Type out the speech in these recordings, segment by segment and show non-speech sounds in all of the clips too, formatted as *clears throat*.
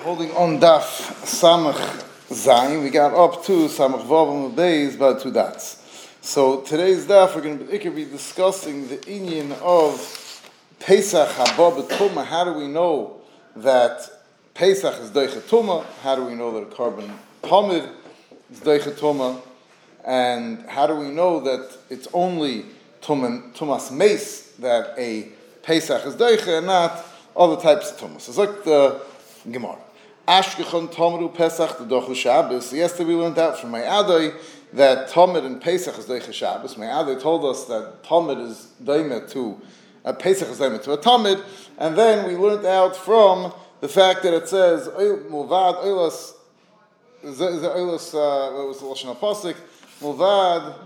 holding on daf samach zayin. We got up to samach vav and beis about two dots. So today's daf we're going to be discussing the inyan of Pesach haba betuma. How do we know that Pesach is doichetuma? How do we know that a korban tamid is doichetuma? And how do we know that it's only tumas mace that a Pesach is doiche and not other types of tumas? It's like the Gemara. Ashkechon Tomeru Pesach the Dochu Shabbos. Yesterday we learned out from my Adai that Tomer and Pesach is Dochu Shabbos. My Adai told us that Tomer is Daima to a Pesach is Daima to a Tomer, and then we learned out from the fact that it says Mulvad Oilas is Oilas uh, what was the Lashon Apostle Mulvad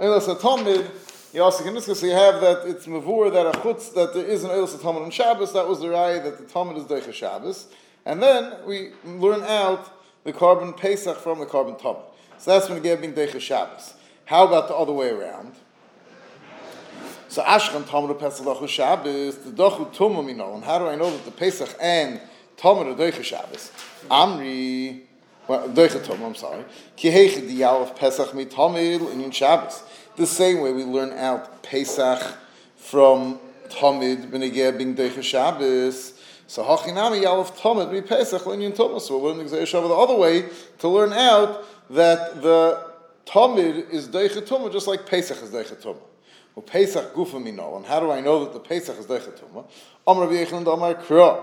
Oilas Atomid. You also can discuss. You have that it's mavur that a chutz that there is an oilas Tamid on Shabbos. That was the raya that the Tamid is doicha Shabbos. And then we learn out the korban Pesach from the korban Tamid. So that's when we get being Deicha Shabbos. How about the other way around? So Ashkan Tamid Pesach Dochu Shabbos, the Dochu Tumah Minol. And how do I know that the Pesach and Tamid are Deicha Shabbos? Amri, well, Deicha Tumah, I'm sorry. Ki Diyal of Pesach Mi Tamil in Shabbos. The same way we learn out Pesach from Tamid Benegeh being Deicha Shabbos. So Hachinami Yalef Tomid Mi Pesach Linyan Thomas. So we're learning Zayashav the other way to learn out that the Tomid is Deicha Tumah just like Pesach is Deicha Tumah. Well, Pesach Gufa Minol. And how do I know that the Pesach is Deicha Tumah? Amar B'yechon Amar Kra.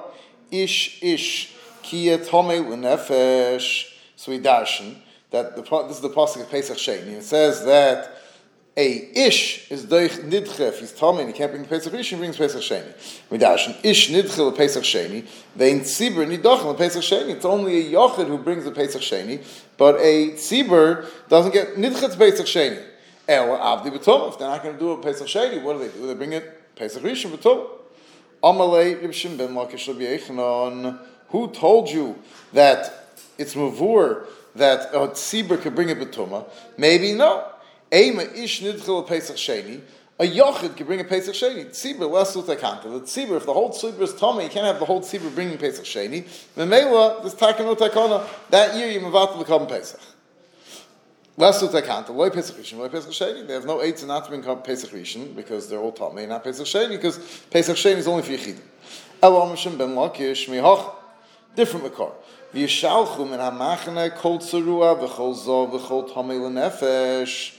Ish Ish Kiya Tomei L'Nefesh. So we darshan that the, this is the pasuk of Pesach Sheni. It says that a ish is doich nidche. He's Tommy and he can't bring Pesach Rishon, he brings Pesach Sheni. Midashin ish nidche le Pesach Sheni. Vein tzibur nidochem le Pesach Sheni. It's only a yochid who brings the Pesach Sheni, but a tzibur doesn't get nidche to Pesach Sheni. El avdi b'tom. If they're not going to do a Pesach Sheni, what do they do? They bring it Pesach Rishon b'tom. Amalei Ribshim ben Lakish Rabbi Who told you that it's mavur that a tzibur could bring it b'tuma? Maybe no. Ema ish nidchil Pesach Sheni. A yochid can bring a Pesach Sheni. Tzibur less utakanta. The tzibur, if the whole tzibur is tummy, you can't have the whole tzibur bringing Pesach Sheni. Memela, this takan utakana, that year you mavatal become Pesach. Less utakanta. Loy Pesach Rishon, loy Pesach Sheni. They have no eight to not to bring Pesach Rishon because they're all tummy, not Pesach Sheni because Pesach Sheni is only for yichidim. Elam Hashem ben Lakish mihoch. Different makor. V'yishalchu min hamachne kol tzarua v'chol zov v'chol tamei l'nefesh.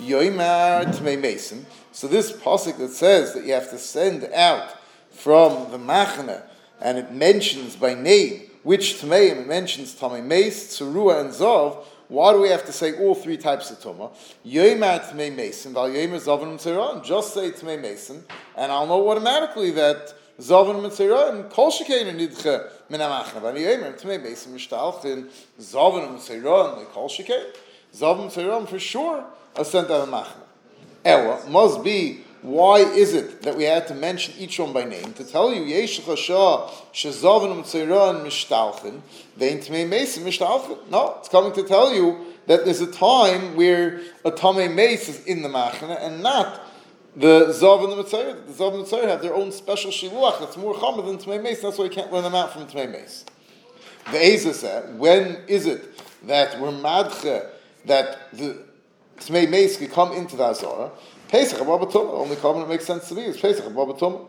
Yoimar Tmei Mason. So this pasuk that says that you have to send out from the Machane, and it mentions by name which Tmeim, it mentions Tmei Mace, Tzurua, and Zov. Why do we have to say all three types of Tumah? Yoimar Tmei Mason, Val Yoimar Zovin Tzeron. Just say Tmei Mason, and I'll know automatically that Zovin Tzeron, Kol Shekein Nidche Min HaMachane. Val Yoimar Tmei Mason, Mishtalchin, Zovin Tzeron, Kol Shekein. Zovin Tzeron for sure a sent out a machna. Ella must be why is it that we had to mention each one by name to tell you yesh chasha shezavim tzeiran mishtalchin tmei? No, it's coming to tell you that there's a time where a tamei mace is in the machna and not the zav and the mitzvah. The zav and the have their own special shiluach that's more chamer than tmei mace. That's why you can't learn them out from tmei mace. The Eza said, when is it that we're madche that the Tmei could come into the Azora. Pesach Abba Tumah, only that makes sense to me is Pesach Abba Tumah.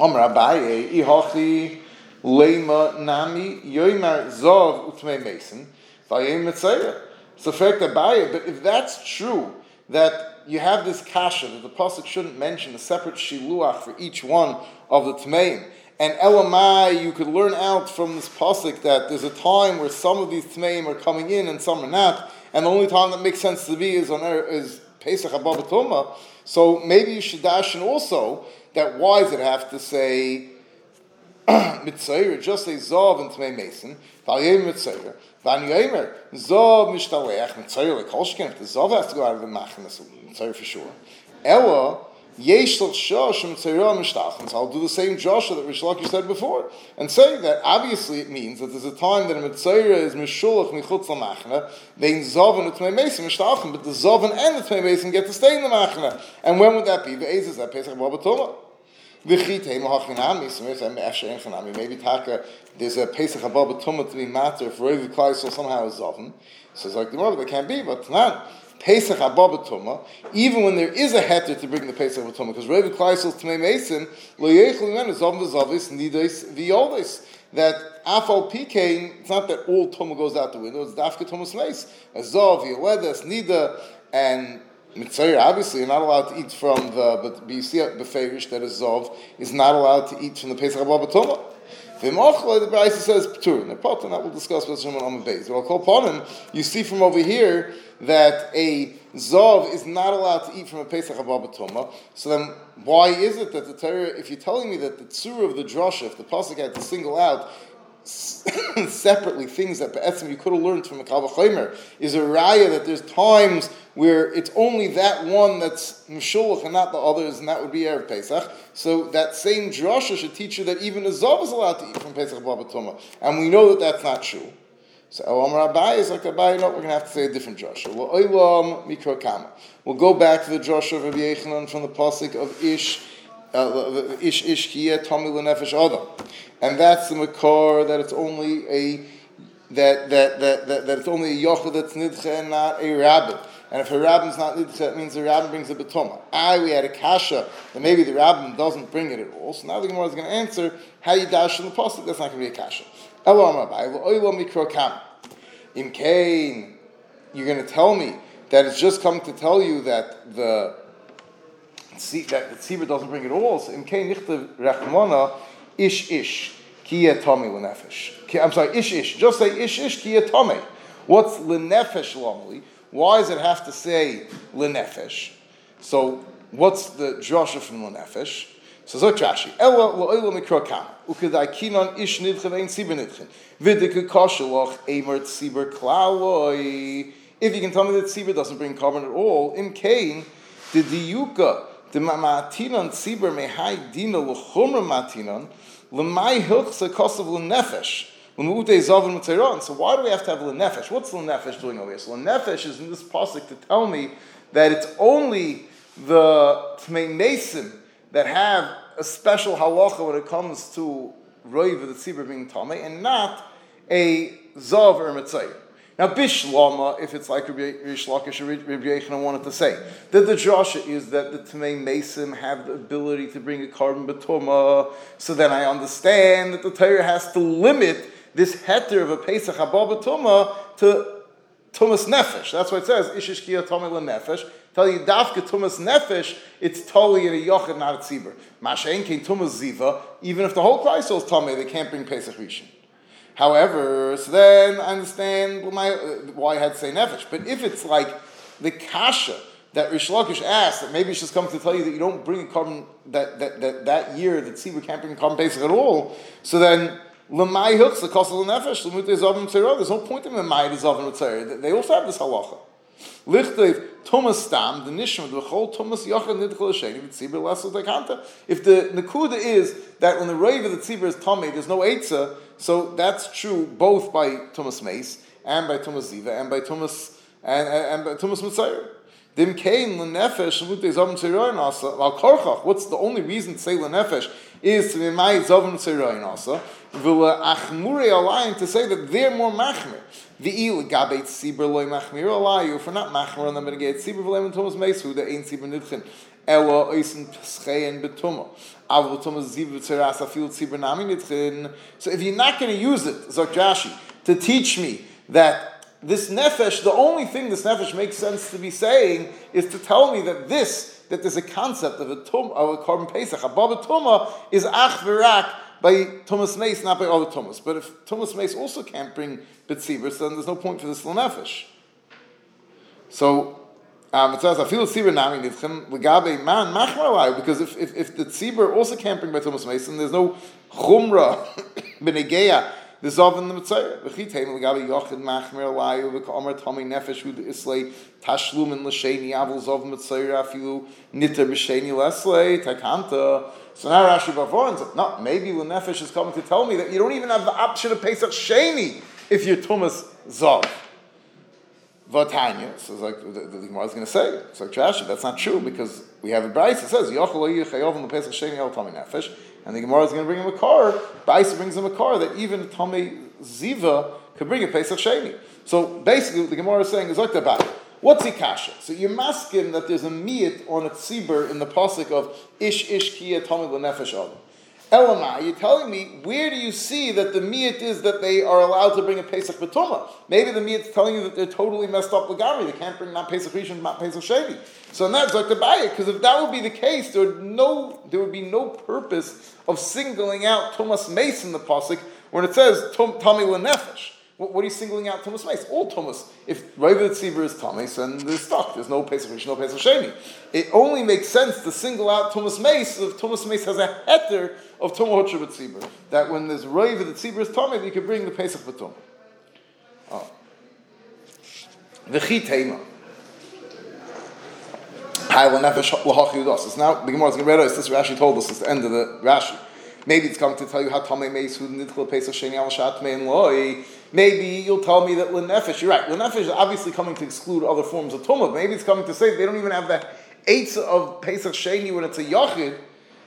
Om Rabbaye, Ihochi, Leima Nami, Yoimar Zov Utmei Mason. It's the fact that but if that's true, that you have this kasha, that the Pasuk shouldn't mention a separate shiluach for each one of the Tmeim, and Elamai, you could learn out from this pasuk that there's a time where some of these tmeim are coming in and some are not, and the only time that makes sense to be is on is Pesach Abba So maybe you should dash in also that why does it have to say *clears throat* Mitzayir, just say Zov and Tmei Mason, Valyem Mitzayir, Van Yomer, Zov Mishtaleach, Mitzayir, Lekolshkin, the Zov has to go out of the Machnas, Mitzayir for sure. Ella, So I'll do the same Joshua that Rish said before, and say that obviously it means that there's a time that a Mitzayra is Mishulach Michutz LaMachna, then Zovan and Tmei Mason Mishtachan, but the Zovan and the Tmei Mason get to stay in the Machna. And when would that be? The Ezes that Pesach Babatullah. Maybe taka, there's a Pesach Haba B'tumah to be matter if Rav Klaisel somehow is Zovan. So it's like the they can't be, but not. Pesach B'tumah, even when there is a heter to bring the Pesach B'tumah, because Rav Klaisel Tmei Mason, Lo Yechel Mimenu Zovan V'Zavis Nides V'Yolis that afal pikein, it's not that all tuma goes out the window, it's dafka tumas meis. Azov, Yoledes, Nida, and Mitzvah, obviously, you're not allowed to eat from the, but you see at Beferish that is Zov is not allowed to eat from the Pesach Abba Tuma. V'mochla, the Brisa says Ptur. And Potan, that we'll discuss with Shimon on the base. But I'll call upon him, you see from over here that a Zov is not allowed to eat from a Pesach Abba. So then, why is it that the Torah, if you're telling me that the Tzur of the Drosha, if the Pasuk had to single out *coughs* separately things that Be'etzim you could have learned from a Kalvachomer is a raya that there's times where it's only that one that's Meshulach and not the others, and that would be Erev Pesach. So that same drasha should teach you that even a Zav is allowed to eat from Pesach Baba And we know that that's not true. So Omar Abai is like Abai, no, we're going to have to say a different drasha. We'll go back to the drasha of Rabbi Yechanan from the Pasuk of Ish, uh, Ish Ish Kiyah Tomi Lenefesh Adam and that's the makor that it's only a that that that that, that it's only a yochel that's nidcha and not a rabbit. And if a rabbin's not nidcha, that means the rabbin brings a betoma. I we had a kasha that maybe the rabbin doesn't bring it at all. So now the Gemara is going to answer how you dash in the pasuk. That's not going to be a kasha. Oh, oh, in Cain, you're going to tell me that it's just come to tell you that the see that the tzibur doesn't bring it all. So in nichtav rechmona ish ish ki lenefesh. I'm sorry, ish ish. Just say ish ish ki yatomi. What's lenefesh lomali? Why does it have to say lenefesh? So what's the drasha from lenefesh? So zok Rashi, ela lo'ila mikra kam, ukadai kinon ish nidchen ein siber nidchen, vidik kosheloch emer tziber klaloi. If you can tell me that tzibur doesn't bring korban at all, in Cain, the diyuka, the ma'atinon tzibur mehai dina l'chumra matinon, L'mai hilchsa kosav l'nefesh. So why do we have to have l'nefesh? What's l'nefesh doing over here? So l'nefesh is in this pasuk to tell me that it's only the tmei mason that have a special halacha when it comes to roiv the tzibur being tame, and not a zav or a now, bishlama, if it's like Rabbi Shlakish or Rabbi Yechon wanted to say, that the Joshua is that the Tamei Mason have the ability to bring a korban betuma, so then I understand that the Torah has to limit this heter of a Pesach Haba betuma to Tumas Nefesh. That's what it says, Ishish Kia Tomei Nefesh. Tell you, Dafka Tumas Nefesh, it's totally in a Yochid, not a Tzibur. Mashain King Tumas Ziva, even if the whole Kreisel is Tomei, they can't bring Pesach Rishon. However, so then I understand my, uh, why I had to say nefesh. But if it's like the kasha that Rish Lakish asked, that maybe she's come to tell you that you don't bring a korban that, that, that, that year that Tzibur can't bring korban basic at all, so then Lamai Hilks, the cost of the nefesh, there's no point in Lamai Zavim They also have this halacha. Lichtev Thomas Stam, the Nishma, the whole Thomas Yachad Nidchol Sheni, Tzibur Lesel Dekanta. If the Nakuda is that when the rave of the Tzibur is Tomei, there's no Eitzah, so that's true both by Tumas Mace and by Thomas Ziva and by Thomas and, and, and by Thomas Mitzayr. Dim kain lenefesh lute zavim tziroyin asa. Al korchach, what's the only reason to say lenefesh is to be my zavim tziroyin asa. V'le achmure alayim to say that they're more machmir. V'il gabeit sibir loy machmir alayu. If we're not machmir on them, but get sibir v'leim and Thomas Mesu, the ain't sibir nidchin. Ela oisen peschein betuma. Avul Thomas ziv tziras afil sibir nami nidchin. So if you're not going to use it, Zok Rashi, to teach me that this nefesh, the only thing this nefesh makes sense to be saying is to tell me that this, that there's a concept of a tum, of a korban pesach, a baba tuma, is ach v'rak by Tumas Mace, not by other Thomas. But if Tumas Mace also can't bring betzibus, then there's no point for this nefesh. So um, it says, "I feel tzibur nami nivchem legabe man machmar because if, if, if the tzibur also can't bring by Thomas Mason, there's no chumra *coughs* benegeya the Zov the Mitzayah. V'chitein l'gabi yochid machmer alayu v'ka'omer tomi nefesh hu islay tashlum in l'sheni avul Zov Mitzayah afilu niter b'sheni leslay takanta. So now Rashi Bavor said, no, maybe nefesh is coming to tell me that you don't even have the option of Pesach Sheni if you're Tumas Zov. Vatanya. So it's like the, the, Gemara is going to say, it's like Rashi, that's not true because we have a Bryce that says, yochel the pesach sheni al tumi nefesh, and the Gemara is going to bring him a car. Bryce brings him a car that even Tomei Ziva could bring a Pesach Sheni. So basically, the Gemara is saying is like the that. What's ikasha? So you're masking that there's a miyat on a tzibur in the pasuk of ish ish kia tamid lenefesh adam. Elamai, you're telling me, where do you see that the miyat is that they are allowed to bring a Pesach Batuma? Maybe the miyat is telling you that they're totally messed up Lagami. They can't bring not Pesach Rishon, not Pesach Shevi. So that's like the Bayah, because if that would be the case, there would, no, there would be no purpose of singling out Tumas Mace in the Pasuk when it says Tami Lenefesh. What, what are you singling out Tumas Mace? All Thomas. If Raiva Tzibur is Thomas, then they're stuck. There's no Pesach Rishon, no Pesach Sheni. It only makes sense to single out Tumas Mace if Tumas Mace has a heter of Tumah Hotra Tzibur. That when there's Raiva the Tzibur is Thomas, you can bring the Pesach Batum. Oh. The Chitema. Now, the Gemara is going to read us. This Rashi told us. It's the end of the Rashi. Maybe it's coming to tell you how Tamei Meis who Nidchel Pesach Sheni Al Shat Mein Loi. Maybe you'll tell me that Lenefesh, you're right, Lenefesh is obviously coming to exclude other forms of Tumah. Maybe it's coming to say they don't even have the eights of Pesach Sheni when it's a Yachid.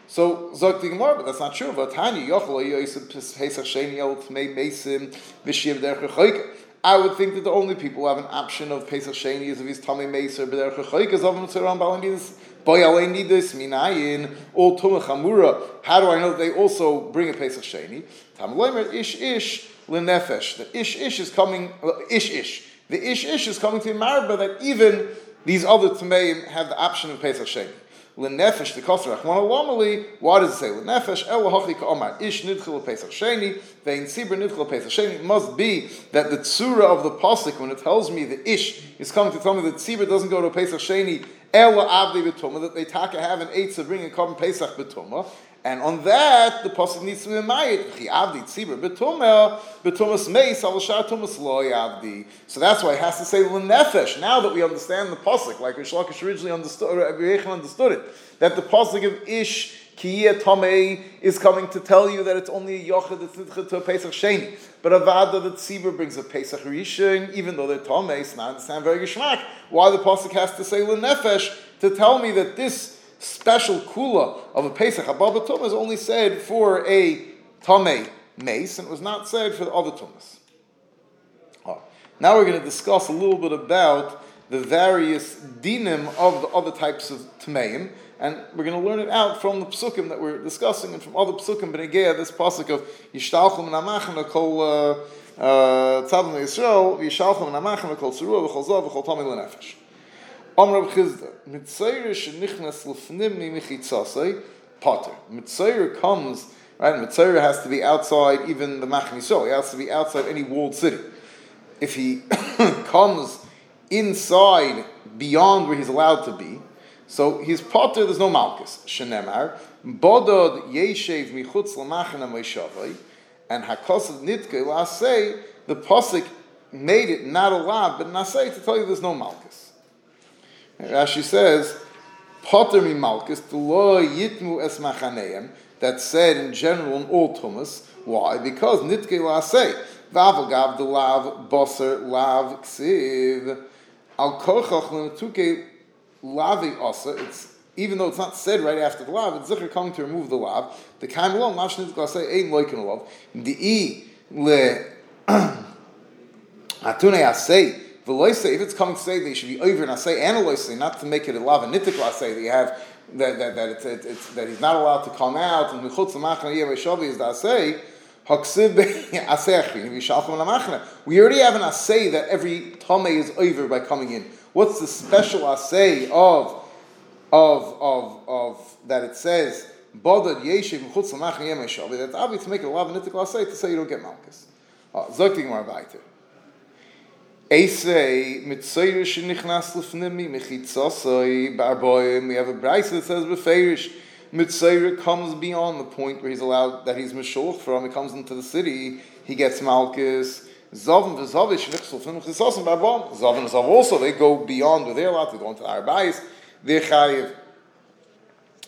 So Zok the but that's not true. But Tanya Yochel Yosef Pesach Sheni El Tmei Mesim Vishiv Derech I would think that the only people who have an option of Pesach Sheni is if he's Tamei Meser B'derech Chayik is of Ram Balandis Boy Alei Nidus Minayin All Tumah Chamura. How do I know that they also bring a Pesach Sheni? Tam Leimer Ish Ish lenefesh. The ish ish is coming, ish ish. The ish ish is coming to Marba that even these other Tameim have the option of Pesach Sheni. Lenefesh, the Kosar Rachman Alamali, why does it say Lenefesh? El Hachi Ka'omar, Ish Nidchil Pesach Sheni, Vein Sibra Nidchil Pesach Sheni. Must be that the Tzura of the Pasuk, when it tells me the Ish is coming to tell me that Tzibra doesn't go to Pesach Sheni, Ela Avdi B'Tumah, that they taka have an eight to bring a korban Pesach B'Tumah, and on that, the pasuk needs to be mayit. Avdi tzibur betumah betumas meis al tumas loy avdi. So that's why it has to say lenefesh. Now that we understand the pasuk, like Rish Lakish originally understood, or understood it, that the pasuk of ish Kiyah Tomei is coming to tell you that it's only a Yochid that's to a Pesach Sheni. But Avada the Tzibur brings a Pesach Rishon, even though they're Tomei, it's not understand very geschmack. Why the Pasuk has to say Lenefesh to tell me that this special kula of a Pesach Abba Tum is only said for a Tame mace, and it was not said for the other Tumas. Oh. Now we're going to discuss a little bit about the various dinim of the other types of Tameim, and we're going to learn it out from the psukim that we're discussing and from other psukim Benegea, this pasuk of Yishtalchum Namachna Kol uh, uh, Tzadam Yisrael, Yishalchum Namachna Kol Tzurua V'chol Zov V'chol Tomei L'Nefesh. Amr Chisda, Mitzayr shenichnas lefnim michitzasei, potter. Mitzayr comes, right, Mitzayr has to be outside even the Machnisol, he has to be outside any walled city. If he *coughs* comes inside, beyond where he's allowed to be, so he's potter, there's no malchus. Shenemar, bodod yeshev michutz lamachana moishavai, and hakosad nitke lasei, the posik made it not allowed, but nasei to tell you there's no malchus. Rashi says, Potter mi malchus, the law yitmu es machaneim, that said in general in all Tumas. Why? Because nitke la say, vavagav de lav boser lav ksiv, al kochach l'netuke lavi osa, it's even though it's not said right after the lav, it's zikr coming to remove the lav. The kaim alone, lav shnit la say, ein loikin lav. The e le *clears throat* atune asay, Veloise, if it's coming to say they should be over and I say analyze not to make it a lava nitik say that you have that that, that it's, it's, it's, that he's not allowed to come out and mechutz l'machna yev shavi is the asay. *laughs* We already have an assay that every tome is over by coming in. What's the special assay of of of of that it says bodad yeshiv mechutz l'machna yev shavi? That's obvious to make it a lava nitik assay to say you don't get malchus. Uh, Zokting mar Eisei mitzayir shenichnas lefnimi mechitzasoi barboim. We have a brayse that says beferish mitzayir comes beyond the point where he's allowed that he's mishulch from. He comes into the city, he gets malchus. Zavim v'zavish nichsul fnim chisasim barbom. Zavim and Zav also they go beyond where they're allowed to go into our bayis. They're chayiv.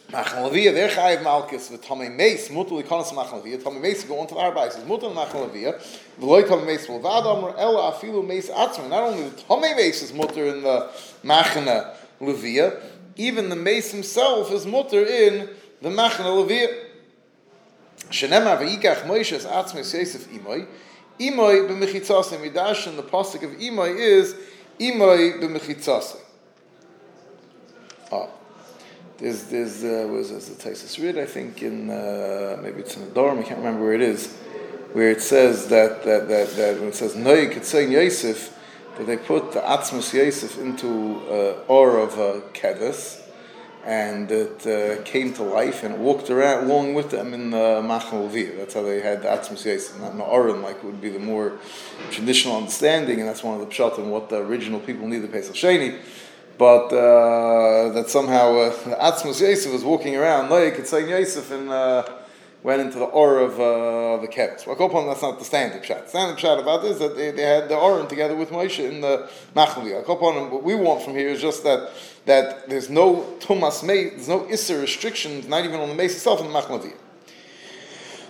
Machal Levia, they're Chayiv Malkus, the Tomei Meis, Mutal Ikonos Machal Levia, Tomei Meis go on to the Arbais, says Mutal Machal Levia, V'loi Tomei Meis will Vadam, Ella Afilu Meis Atzma. Not only the Tomei Meis is mutter in äh, the Machana Levia, even the Meis himself is mutter in the Machana Levia. Shenema V'yikach Moshe Atzma Yosef Imoy, Imoy b'mechitzasim. Midash and the pasuk of Imoy is Imoy b'mechitzasim. Oh. Ah. There's, there's, uh, was the Taisus read, I think, in, uh, maybe it's in the Dorm, I can't remember where it is, where it says that, that, that, that when it says, Noy Ketzayin Yosef, that they put the Atzmus Yosef into uh, or of uh, Kevis, and it uh, came to life and walked around along with them in the Machal That's how they had the Atzmus Yosef, not an Oren, like would be the more traditional understanding, and that's one of the pshat and what the original people needed Pesach Sheni but uh, that somehow uh, Atzmus Yosef was walking around, like it's saying Yosef, and uh, went into the or of uh, the kept. Well, upon that's not the standard shot. The standard shot about this is that they, they had the Oren together with Moshe in the Machli. upon what we want from here is just that that there's no Tumas May, there's no Isser restrictions, not even on the mace itself in the Machli.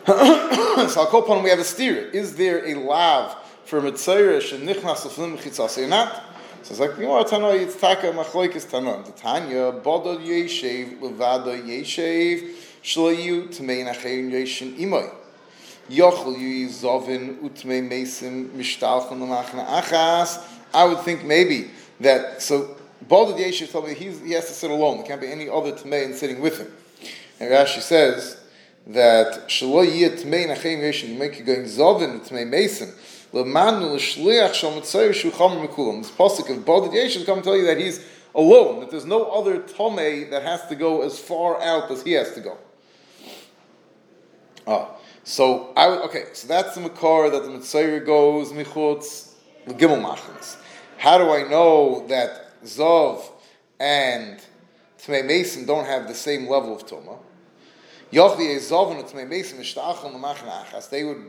*coughs* so I'll we have a steer. Is there a lav for Mitzayrish and Nichnas Lefnim Chitzas? Or not? So it's like, you know, Tanoi, it's Taka Machloikis Tanon. The Tanya, Bodo Yeshev, Levado Yeshev, Shloyu, Tmei Nachein Yeshin Imoy. Yochel Yu Zovin, Utmei Mesim, Mishtalchon Lamachna Achas. I would think maybe that, so Bodo Yeshev told me he has to sit alone. There can't be any other Tmei sitting with him. And Rashi says that Shloyu Tmei Nachein Yeshin Imoy, going Zovin, Utmei Mesim, this pasuk of Bodid Yesh is going to tell you that he's alone, that there's no other Tomei that has to go as far out as he has to go. Ah, so I would, okay, so that's the Makar that the Mitzayir goes, Michutz, the Gimel Machans. How do I know that Zov and Tmei Mason don't have the same level of Tumah? They would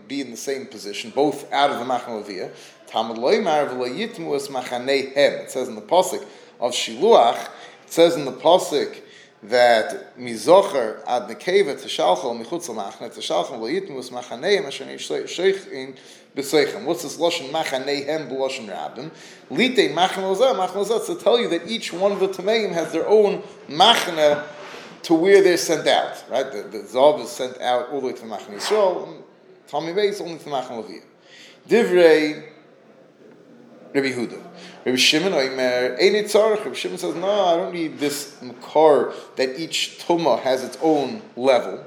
be in the same position, both out of the Machna. It says in the Pasuk of Shiluach, it says in the Pasuk that mizocher ad nekeva teshalchol michutz lamachna teshalchol loyitmus machaneim asher sheichin b'seichem. What's this lashon machanehem b'lashon rabim? Lite machna lozah machna lozah to tell you that each one of the tameim has their own machna to where they're sent out, right? The, the Zav is sent out all the way to Machan Yisrael, and Tommy is only to Machan Leviyah. Divrei Rabbi Huda. Rabbi Shimon Oimer. Rabbi Shimon says, no, I don't need this makar that each Tumah has its own level.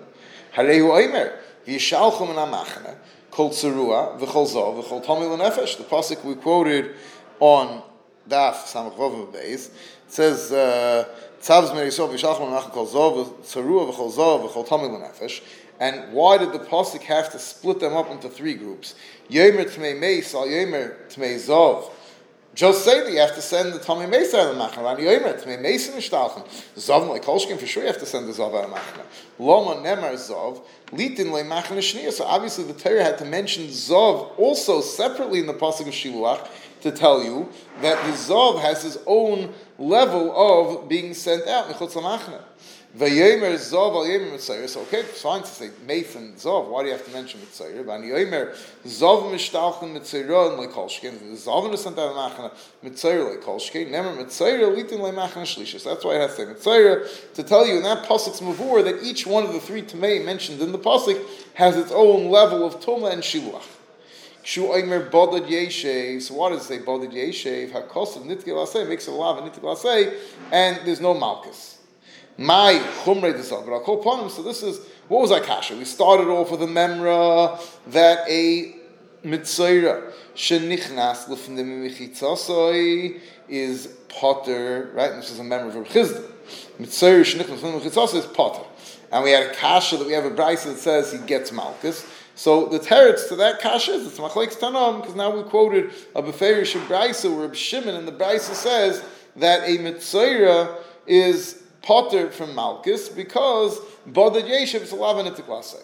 Harehu Oimer, V'yishalchum in Amachana, Kol Tzarua, V'chol Zav, V'chol Tommy L'nefesh. The pasuk we quoted on Daf Samach Vav Beis, says, uh, And why did the pasuk have to split them up into three groups? Yomer Tmei Meis Al Yomer Tmei Zov. Just say that you have to send the Tomei Meis out of the Machna. And Yomer Tmei Meis in Ishtalchim. Zov like Kolshkin for sure you have to send the Zov out of the. Loma Nemar Zov Litin Le Machna Shnia. So obviously the Torah had to mention Zov also separately in the pasuk of Shiluach to tell you that the Zov has his own level of being sent out. Vayomer Zov al Yomer Mitzayir. So okay, it's fine to say Nathan Zov. Why do you have to mention Mitzayir? But Yomer Zov Mishtachin Mitzayir and Lekolshkin. The Zov is sent out of Machna Mitzayir Lekolshkin. Never Mitzayir Litin Lemachna Shlishis. That's why it has to say Mitzayir to tell you in that pasuk's mavur that each one of the three Tamei mentioned in the pasuk has its own level of Tumah and Shiluach. Shu Oimer Bodad Yeshev. So what does it say? Bodad Yeshev. Hakosav Nitgil Aseh makes a lav and Nitgil Aseh, and there's no Malchus. My Chumre Desav. But I'll call upon him. So this is what was our Akasha? We started off with a memra that a Mitzayra Shenichnas Lefnim Mechitzasoi is Potter, right? This is a member of Chisda. Mitzayra Shenichnas Lefnim Mechitzasoi is Potter. And we had a kasha that we have a brisa that says he gets malchus. So the teretz to that kasha is it's machlekes tanam because now we quoted a beferish brisa where Shimon and the brisa says that a mitzayra is potter from malchus because bodad yeshiv is alav and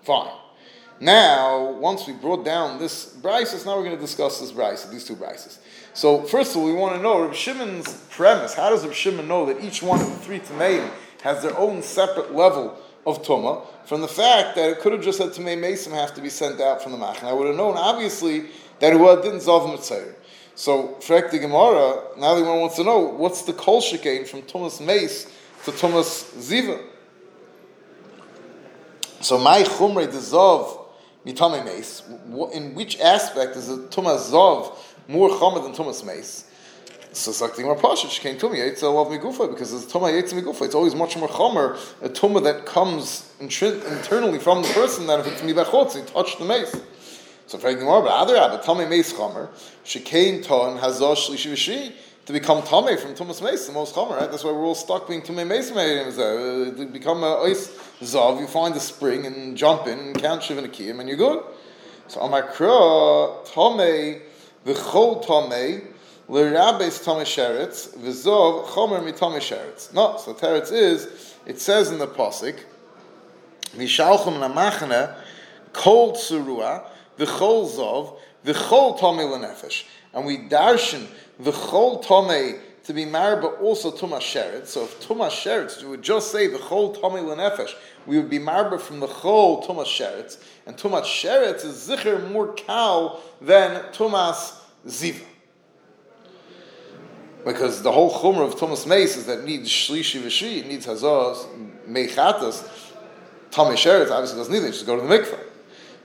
Fine. Now, once we brought down this brisa, now we're going to discuss this brisa, these two brises. So first of all, we want to know Reb Shimon's premise. How does Reb Shimon know that each one of the three Tameim has their own separate level of Tuma from the fact that it could have just said Tumei Mason have to be sent out from the Machna. I would have known, obviously, that it didn't Zov Mitzayr. So, Frek the Gemara, now the one wants to know, what's the Kol Shekain from Tumas Mace to Tumas Ziva? So, my Chumre the Zov Mitame Mace, in which aspect is the Tumas Zov more Chomer than Tumas Mace? So it's like the she came to me, it's a love migufa, because it's Tuma Yetz migufa. It's always much more chomer, a Tuma that comes internally from the person than if it's mibachotz, he touched the mace. So for Gemara, but other Abba, Tame mace chomer, she came ton hazosh shlishi to become Tame from Tumas Mace, the most chomer, right? That's why we're all stuck being Tumas Mace uh, To become a ice zav, you find the spring and jump in and count Shiv and Akiyim and you're good. So Amakra, Tame, V'chol Tame, L'rabes tamei v'zov chomer mitamei No, so teretz is, it says in the posik, Vishalchum namachne kol tsurua v'chol zov v'chol tamei l'nefesh. And we darshan v'chol tamei to be married, but also tuma sheretz. So if tuma sheretz, we would just say the chol tamei l'nefesh, we would be married from the chol tuma sheretz, and tuma sheretz is zicher more cow than tumas ziva because the whole chumrah of Tumas Mace is that it needs shlishi v'shi, it needs hazos, mechatas, Tommy Sheretz obviously doesn't need it, just go to the mikvah.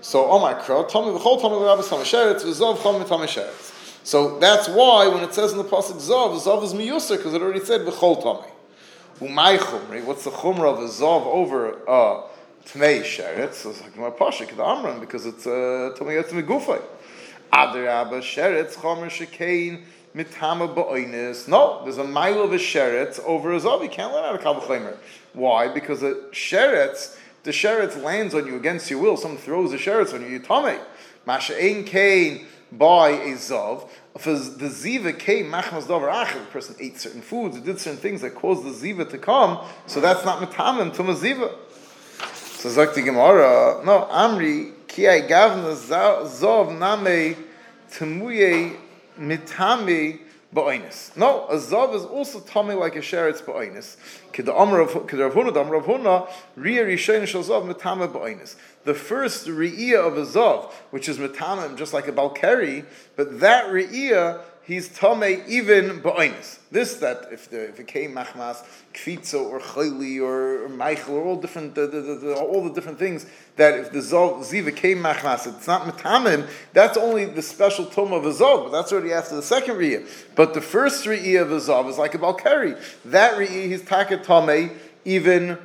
So Omar Kro, Tommy the whole Tommy Rabbis Tommy Sheretz, V'zov Chom Tommy Sheretz. So that's why when it says in the pasuk Zov, Zov is miyuser because it already said v'chol Tommy. Umay chumri, what's the chumrah of a Zov over uh, Tmei Sheretz? It's like my pashik the Amran because it's uh, Tommy Yetz Megufay. Adar Abba Sheretz Chomer Shekein mitama ba'oinis. No, there's a mile of a sheretz over a zav. You can't let out a kabbalah Why? Because a sheretz, the sheretz lands on you against your will. Someone throws a sheretz on you. You tame. Masha ein kain by a zav. If the ziva came machmas davar achel, the person ate certain foods, did certain things that caused the ziva to come. So that's not mitamim to ziva. So die Gemara, no, Amri, ki ai gavna zav name temuye mitami ba'oinis. No, a zav is also tummy like a sheretz ba'oinis. Kid Amr of Kid Huna, the Amr of Huna, ria rishayin shel zav mitame ba'oinis. The first re'iyah of a zav, which is mitamim, just like a balkari, but that re'iyah he's tame even ba'oinis. This that if the if it came machmas kvitzo or chayli or, or Michael or all different the, the, the, all the different things that if the zov ziva came machmas it's not metamim that's only the special tom of a zov but that's already after the second riyah but the first riyah of a zov is like a balkari that riyah he's taket tame even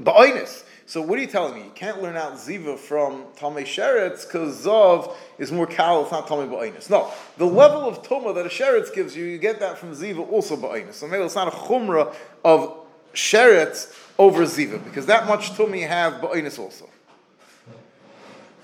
ba'oinis. So what are you telling me? You can't learn out Ziva from Tomei Sheretz because Zov is more Kal, it's not Tomei Ba'inus. No, the level of Toma that a Sheretz gives you, you get that from Ziva also Ba'inus. So maybe it's not a Chumrah of Sheretz over Ziva because that much Toma you have Ba'inus also.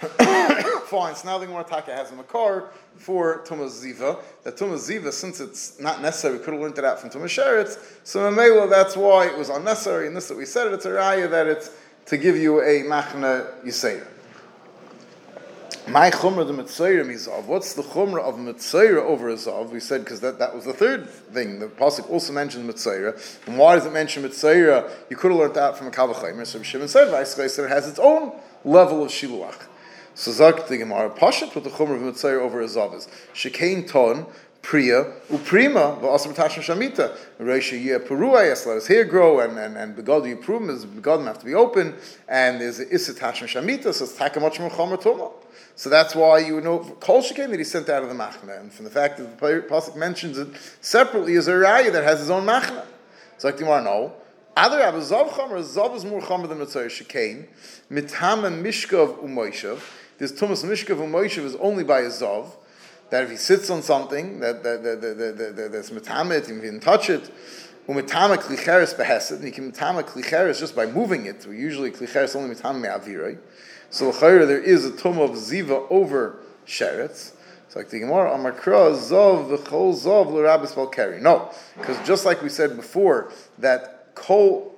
*coughs* Fine, so now the Gemara Taka has a Makar for Tumas Ziva. That Tumas Ziva, since it's not necessary, we could have learned it out from Tumas Sheretz. So Mamela, that's why it was unnecessary. And this that we said it, it's a raya that it's to give you a machna yisayr. My chumrah the mitzayra mizav. What's the chumrah of mitzayra over a zav? We said because that, that was the third thing. The pasuk also mentions mitzayra. And why does it mention mitzayra? You could have learned that from a kavachaymer. So Shimon said, it has its own level of shiluach. So zak the Gemara pashat with the chumrah of mitzayra over a zav is shekain ton priya uprima v'asam tashim shamita. Reisha perua yes, let his hair grow, and and and begadu yiprum is begadim have to be open, and there's issa tashim shamita, so it's taka much more chomer tuma. So that's why you know kol shekain that he sent out of the machna, and from the fact that the pasuk mentions it separately is a raya that has his own machna. It's like Gemara no. Other Rabbi Zav Chomer, Zav is more Chomer than Mitzvah Shekain. Mitama Mishkav Umoishav. This Tumas Mishkav Umoishav is only by a Zav that if he sits on something that, that, that, that, that, that that's metamet, he can touch it. Umetama klicheres behesed, and he can metama klicheres just by moving it. We usually klicheres only metama me'avirei. So there is a tum of ziva over sheretz. It's like the Gemara Amakra Zov v'chol Zov l'Rabbis Valkeri. No, because just like we said before that kol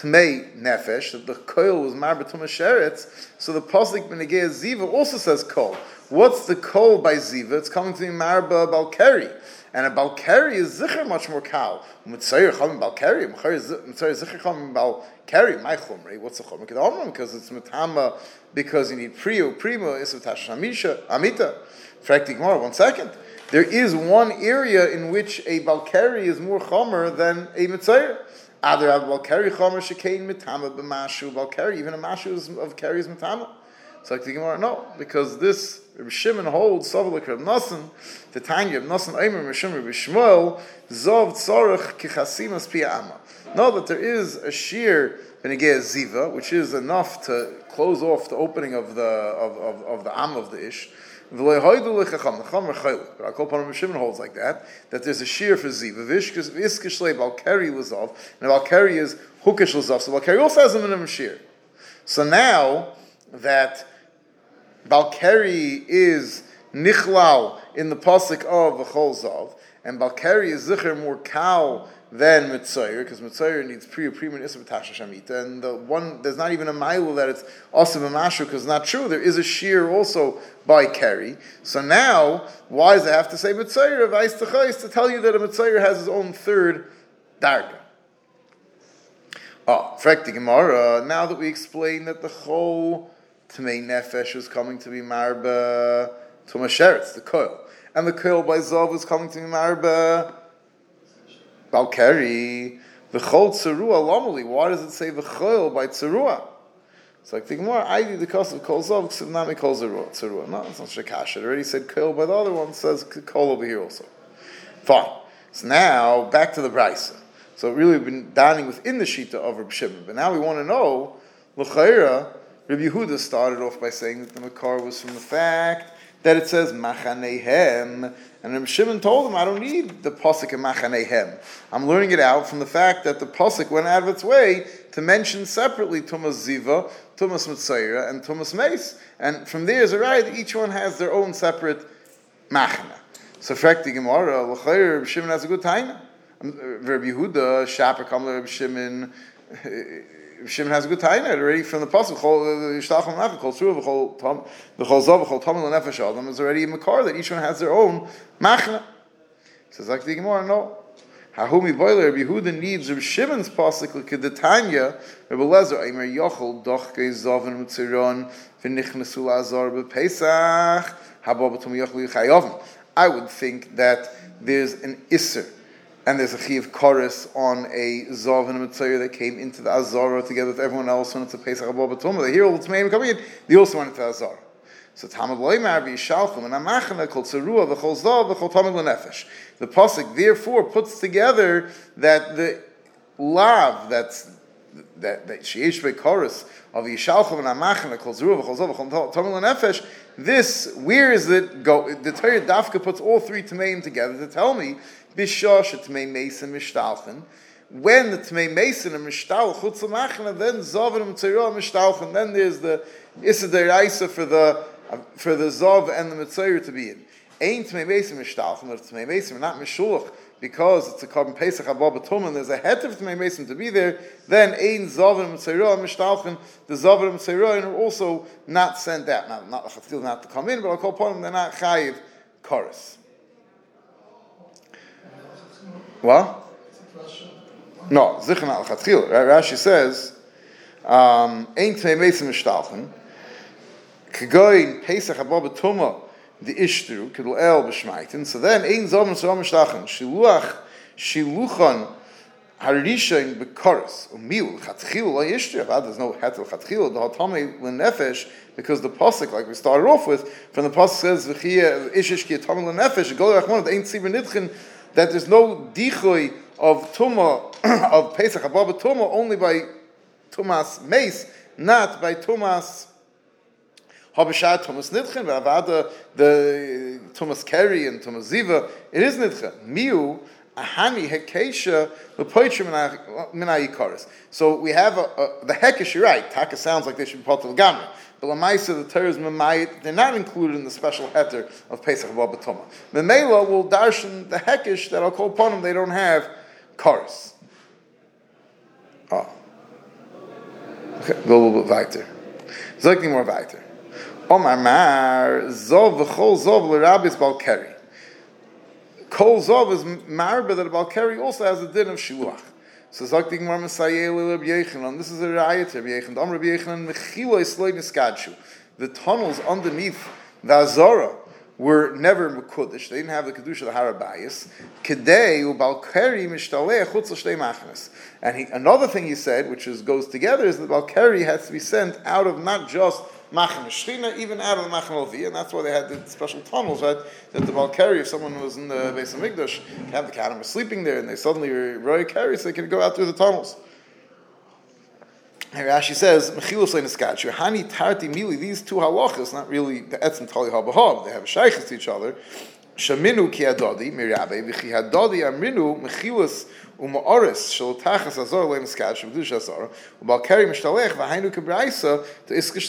tmei nefesh that the koil was marbatum sheretz. So the pasuk benegei ziva also says kol. What's the kol by ziva? It's coming to be marba balkeri. And a Balkari is Zikr much more cow. Mitzayir Chom Balkari, Mitzayir Zikr Chom Balkari, my Chomri. What's the Chomri? Because it's Matama, because you need Priyo, Primo, Isvatash Amisha, Amita. Fraktik more, one second. There is one area in which a Balkari is more Chomer than a Mitzayir. Other Balkari Chomer Shekain Mitama b'Mashu, Balkari, even a Mashu of Kari is Mitama. It's like the Gemara, no, because this Rabbi Shimon holds Savalik Reb Nassan, the Tanya of Nassan Eimer Mishum Rabbi Shmuel, Zov Tzorach Kichasimas Piyama. Know that there is a shear Benegea Ziva, which is enough to close off the opening of the of, of, of the Am of the Ish. Upon Shimon holds like that, that there's a shear for Ziva. Vishkishle Balkari Lazov, and Balkari is Hukish Lazov. So Balkari also has a minimum shear. So now that Balkari is Nichlal in the pasuk of V'chol Zav, and Balkari is more cow than Mitzayir, because Mitzayir needs Priya Prima Issa Shamita, and the one, there's not even a mile that it's Asa B'mashu, because it's not true, there is a shear also by Keri. So now, why does it have to say Mitzayir of Ais to tell you that a Mitzayir has his own third Darga? Oh, Frek Gemara, now that we explain that the whole Tmei Nefesh is coming to be Marba Tumasheretz, the coil. And the coil by Zov is coming to be Marba Balkari. The Chol Tzerua Lomali. Why does it say the Chol by Tzerua? It's like the Gemara, I do the cost of Kol Zov, Ksivnami Kol Tzerua. No, it's not Shekash. It already said Kol, but the other one says Kol over here also. Fine. So now, back to the Brisa. So really we've been dining within the Shita of Reb Shimon. But now we want to know, L'chaira, Rabbi Yehuda started off by saying that the Makar was from the fact that it says Machanehem, and Rabbi Shimon told him, I don't need the Pasuk of Machanehem. I'm learning it out from the fact that the Pasuk went out of its way to mention separately Tumas Ziva, Tumas Mitzayra, and Tumas Mace. And from there is a right each one has their own separate Machana. So, Frekti Gemara, Rabbi Shimon has a good time. Rabbi Yehuda, Shaper Kamla Rabbi Shimon, Shimon has a good time already from the pasuk. Uh, tom v'chol zav v'chol tom l'nefesh adam is already in Makar that each one has their own machna. Says like the Gemara, no. Hahumi boiler Rabbi Yehuda needs Rabbi Shimon's pasuk like the Tanya. Rabbi Lezer Aimer Yochel Dochke Zaven Mitziron v'nichnesu lazar b'Pesach haba b'tum Yochel Yichayovim. I would think that there's an isser and there's a chiv chorus on a zov and a mitzvah that came into the azara together with everyone else when it's a pesach abba b'tumah. They hear all the tmeim coming in. They also went into the azara. So tamad loy marvi yishalchum and amachana kol tzerua v'chol zov v'chol tamid lenefesh. The pasuk therefore puts together that the lav that's that that sheish chorus of yishalchum and amachana kol tzerua v'chol zov v'chol tamid lenefesh. This where is it go? The Torah dafka puts all three tmeim together to tell me Bishosh Tmei Mason Mishtalchen. When the Tmei Mason and Mishtal Chutz then Zov and Mitzayro Mishtalchen. Then there's the Issa Deraisa for the for the Zov and the Mitzayro to be in. Ain't Tmei Mason Mishtalchen, but Tmei Mason, not Mishulach, because it's a korban Pesach Abba and there's a head of Tmei Mason to be there, then Ein Zov and Mitzayro Mishtalchen, the Zov and Mitzayro are also not sent out. Not, not, not to come in, but I'll call upon them, they're not Chayiv Chorus. What? No, Zichron al Chatchil. Rashi says, um, Ein Tmei Mesim Mishtalchen, Kegoin Pesach Abba Betuma, the Ishtru, El B'Shmaitin, so then Ein Zom Zom Mishtalchen, Shiluach, Shiluchon, Harishain Bekoris, Umiu, Chatchil Lo Ishtru, there's no Hetel Chatchil, the Hatame Lenefesh, because the pasuk, like we started off with, from the pasuk says, "V'chiyah ishish ki atam lenefesh." Go to Rachman, the ain't tzibur nidchin that there's no dichoy of tuma *clears throat* of Pesach above tuma only by tumas mace, not by tumas habashad tumas nitchen. But the Thomas Kerry and Thomas ziva, it is nitchen. Miu ahani hekesha lepoitrim. So we have a, a, the hekesh. You're right. Taka sounds like they should be part of the gamma. But Lamaisa, the Torah's Mamayit, they're not included in the special heter of Pesach Abba Toma. Memela will darshan the Hekish that I'll call upon them, they don't have chorus. Oh. Okay, go a little bit weiter. Zogni more weiter. Omar Mar, Zov v'chol Zov l'rabis balkeri. Kol Zov is marba that Balkari also has a din of Shiluach. So Zakti Gemara Messiah Yechanan. This is a riot of Yechanan. Am Rabbi Yechanan Mechila Isloy Niskadshu. The tunnels underneath the Azara were never mekudish. They didn't have the kedusha of the Harabayas. Kedei ubalkeri mishtaleh chutz l'shtei machnas. And he, another thing he said, which is, goes together, is that balkeri has to be sent out of not just Even out of the Levi, and that's why they had the special tunnels, right? That the Balkari, if someone was in the base of Migdash, have the Kadam sleeping there, and they suddenly were Roy Kari, so they could go out through the tunnels. And Rashi says, Mechilus Leinaskatcher, Hani Tarti Mili, these two halachas, not really the Etzim Tali Habahab, they have a shaykhs to each other.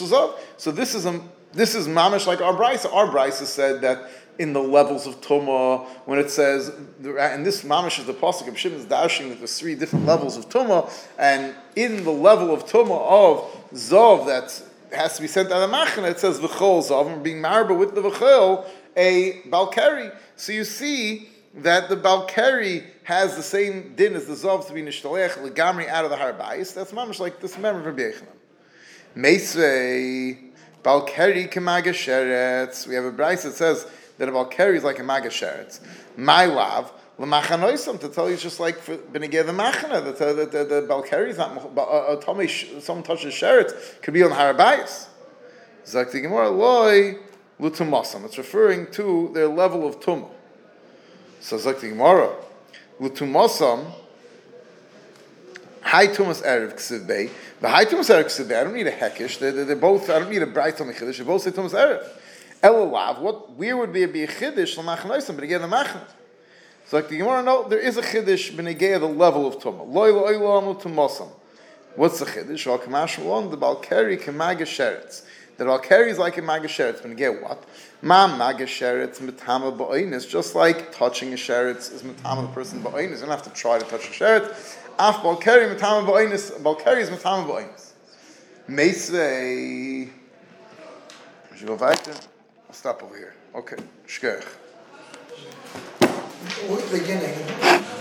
To. So this is a, this is mamish like our brisa. Our brisa said that in the levels of Tuma, when it says, and this mamish is the pasuk of Shimon is dashing that there's three different levels of Tuma, and in the level of Tuma of Zov that has to be sent out of Machna, it says V'chol Zov, and being marba with the V'chol, a Balkari. So you see that the Balkari has the same din as the Zov to be Nishtalech, Legamri out of the Harbais. That's mamish like this of Rabbi Yochanan. Meisvei, Balkari Kemaga Sheretz. We have a Bryce that says, that a Balkari is like a Magasheretz. My love, L'machanoisam, to tell you just like for the Machana, that the, the, the, Balkari is not, uh, uh, someone touches Sheretz, could be on Harabayas. Zakti Gemara, loy lutumasam. It's referring to their level of tumah. So Zakti Gemara, lutumasam, high tumas erev ksiv bay, the high tumas erev ksiv bay, I don't need a hekish, they're, they're both, I don't need a bright on the chiddush, they both say tumas erev. Elalav, what where would there be a chiddush l'machnoisim b'negei the machnas? So like the Gemara, no, there is a chiddush b'negei the level of tumah. Loy loy lo tumosam. What's the chiddush? Al kamash the balkeri kemagasheretz. The balkeri is like a magasheretz. B'negei what? Ma magasheretz mitama ba'oinis. Just like touching a sheretz is mitama the person ba'oinis. You don't have to try to touch a sheretz. Af balkeri mitama ba'oinis. Balkeri is mitama ba'oinis. Meisvei. Should go weiter? I'll stop over here. Okay. Shkech. Beginning.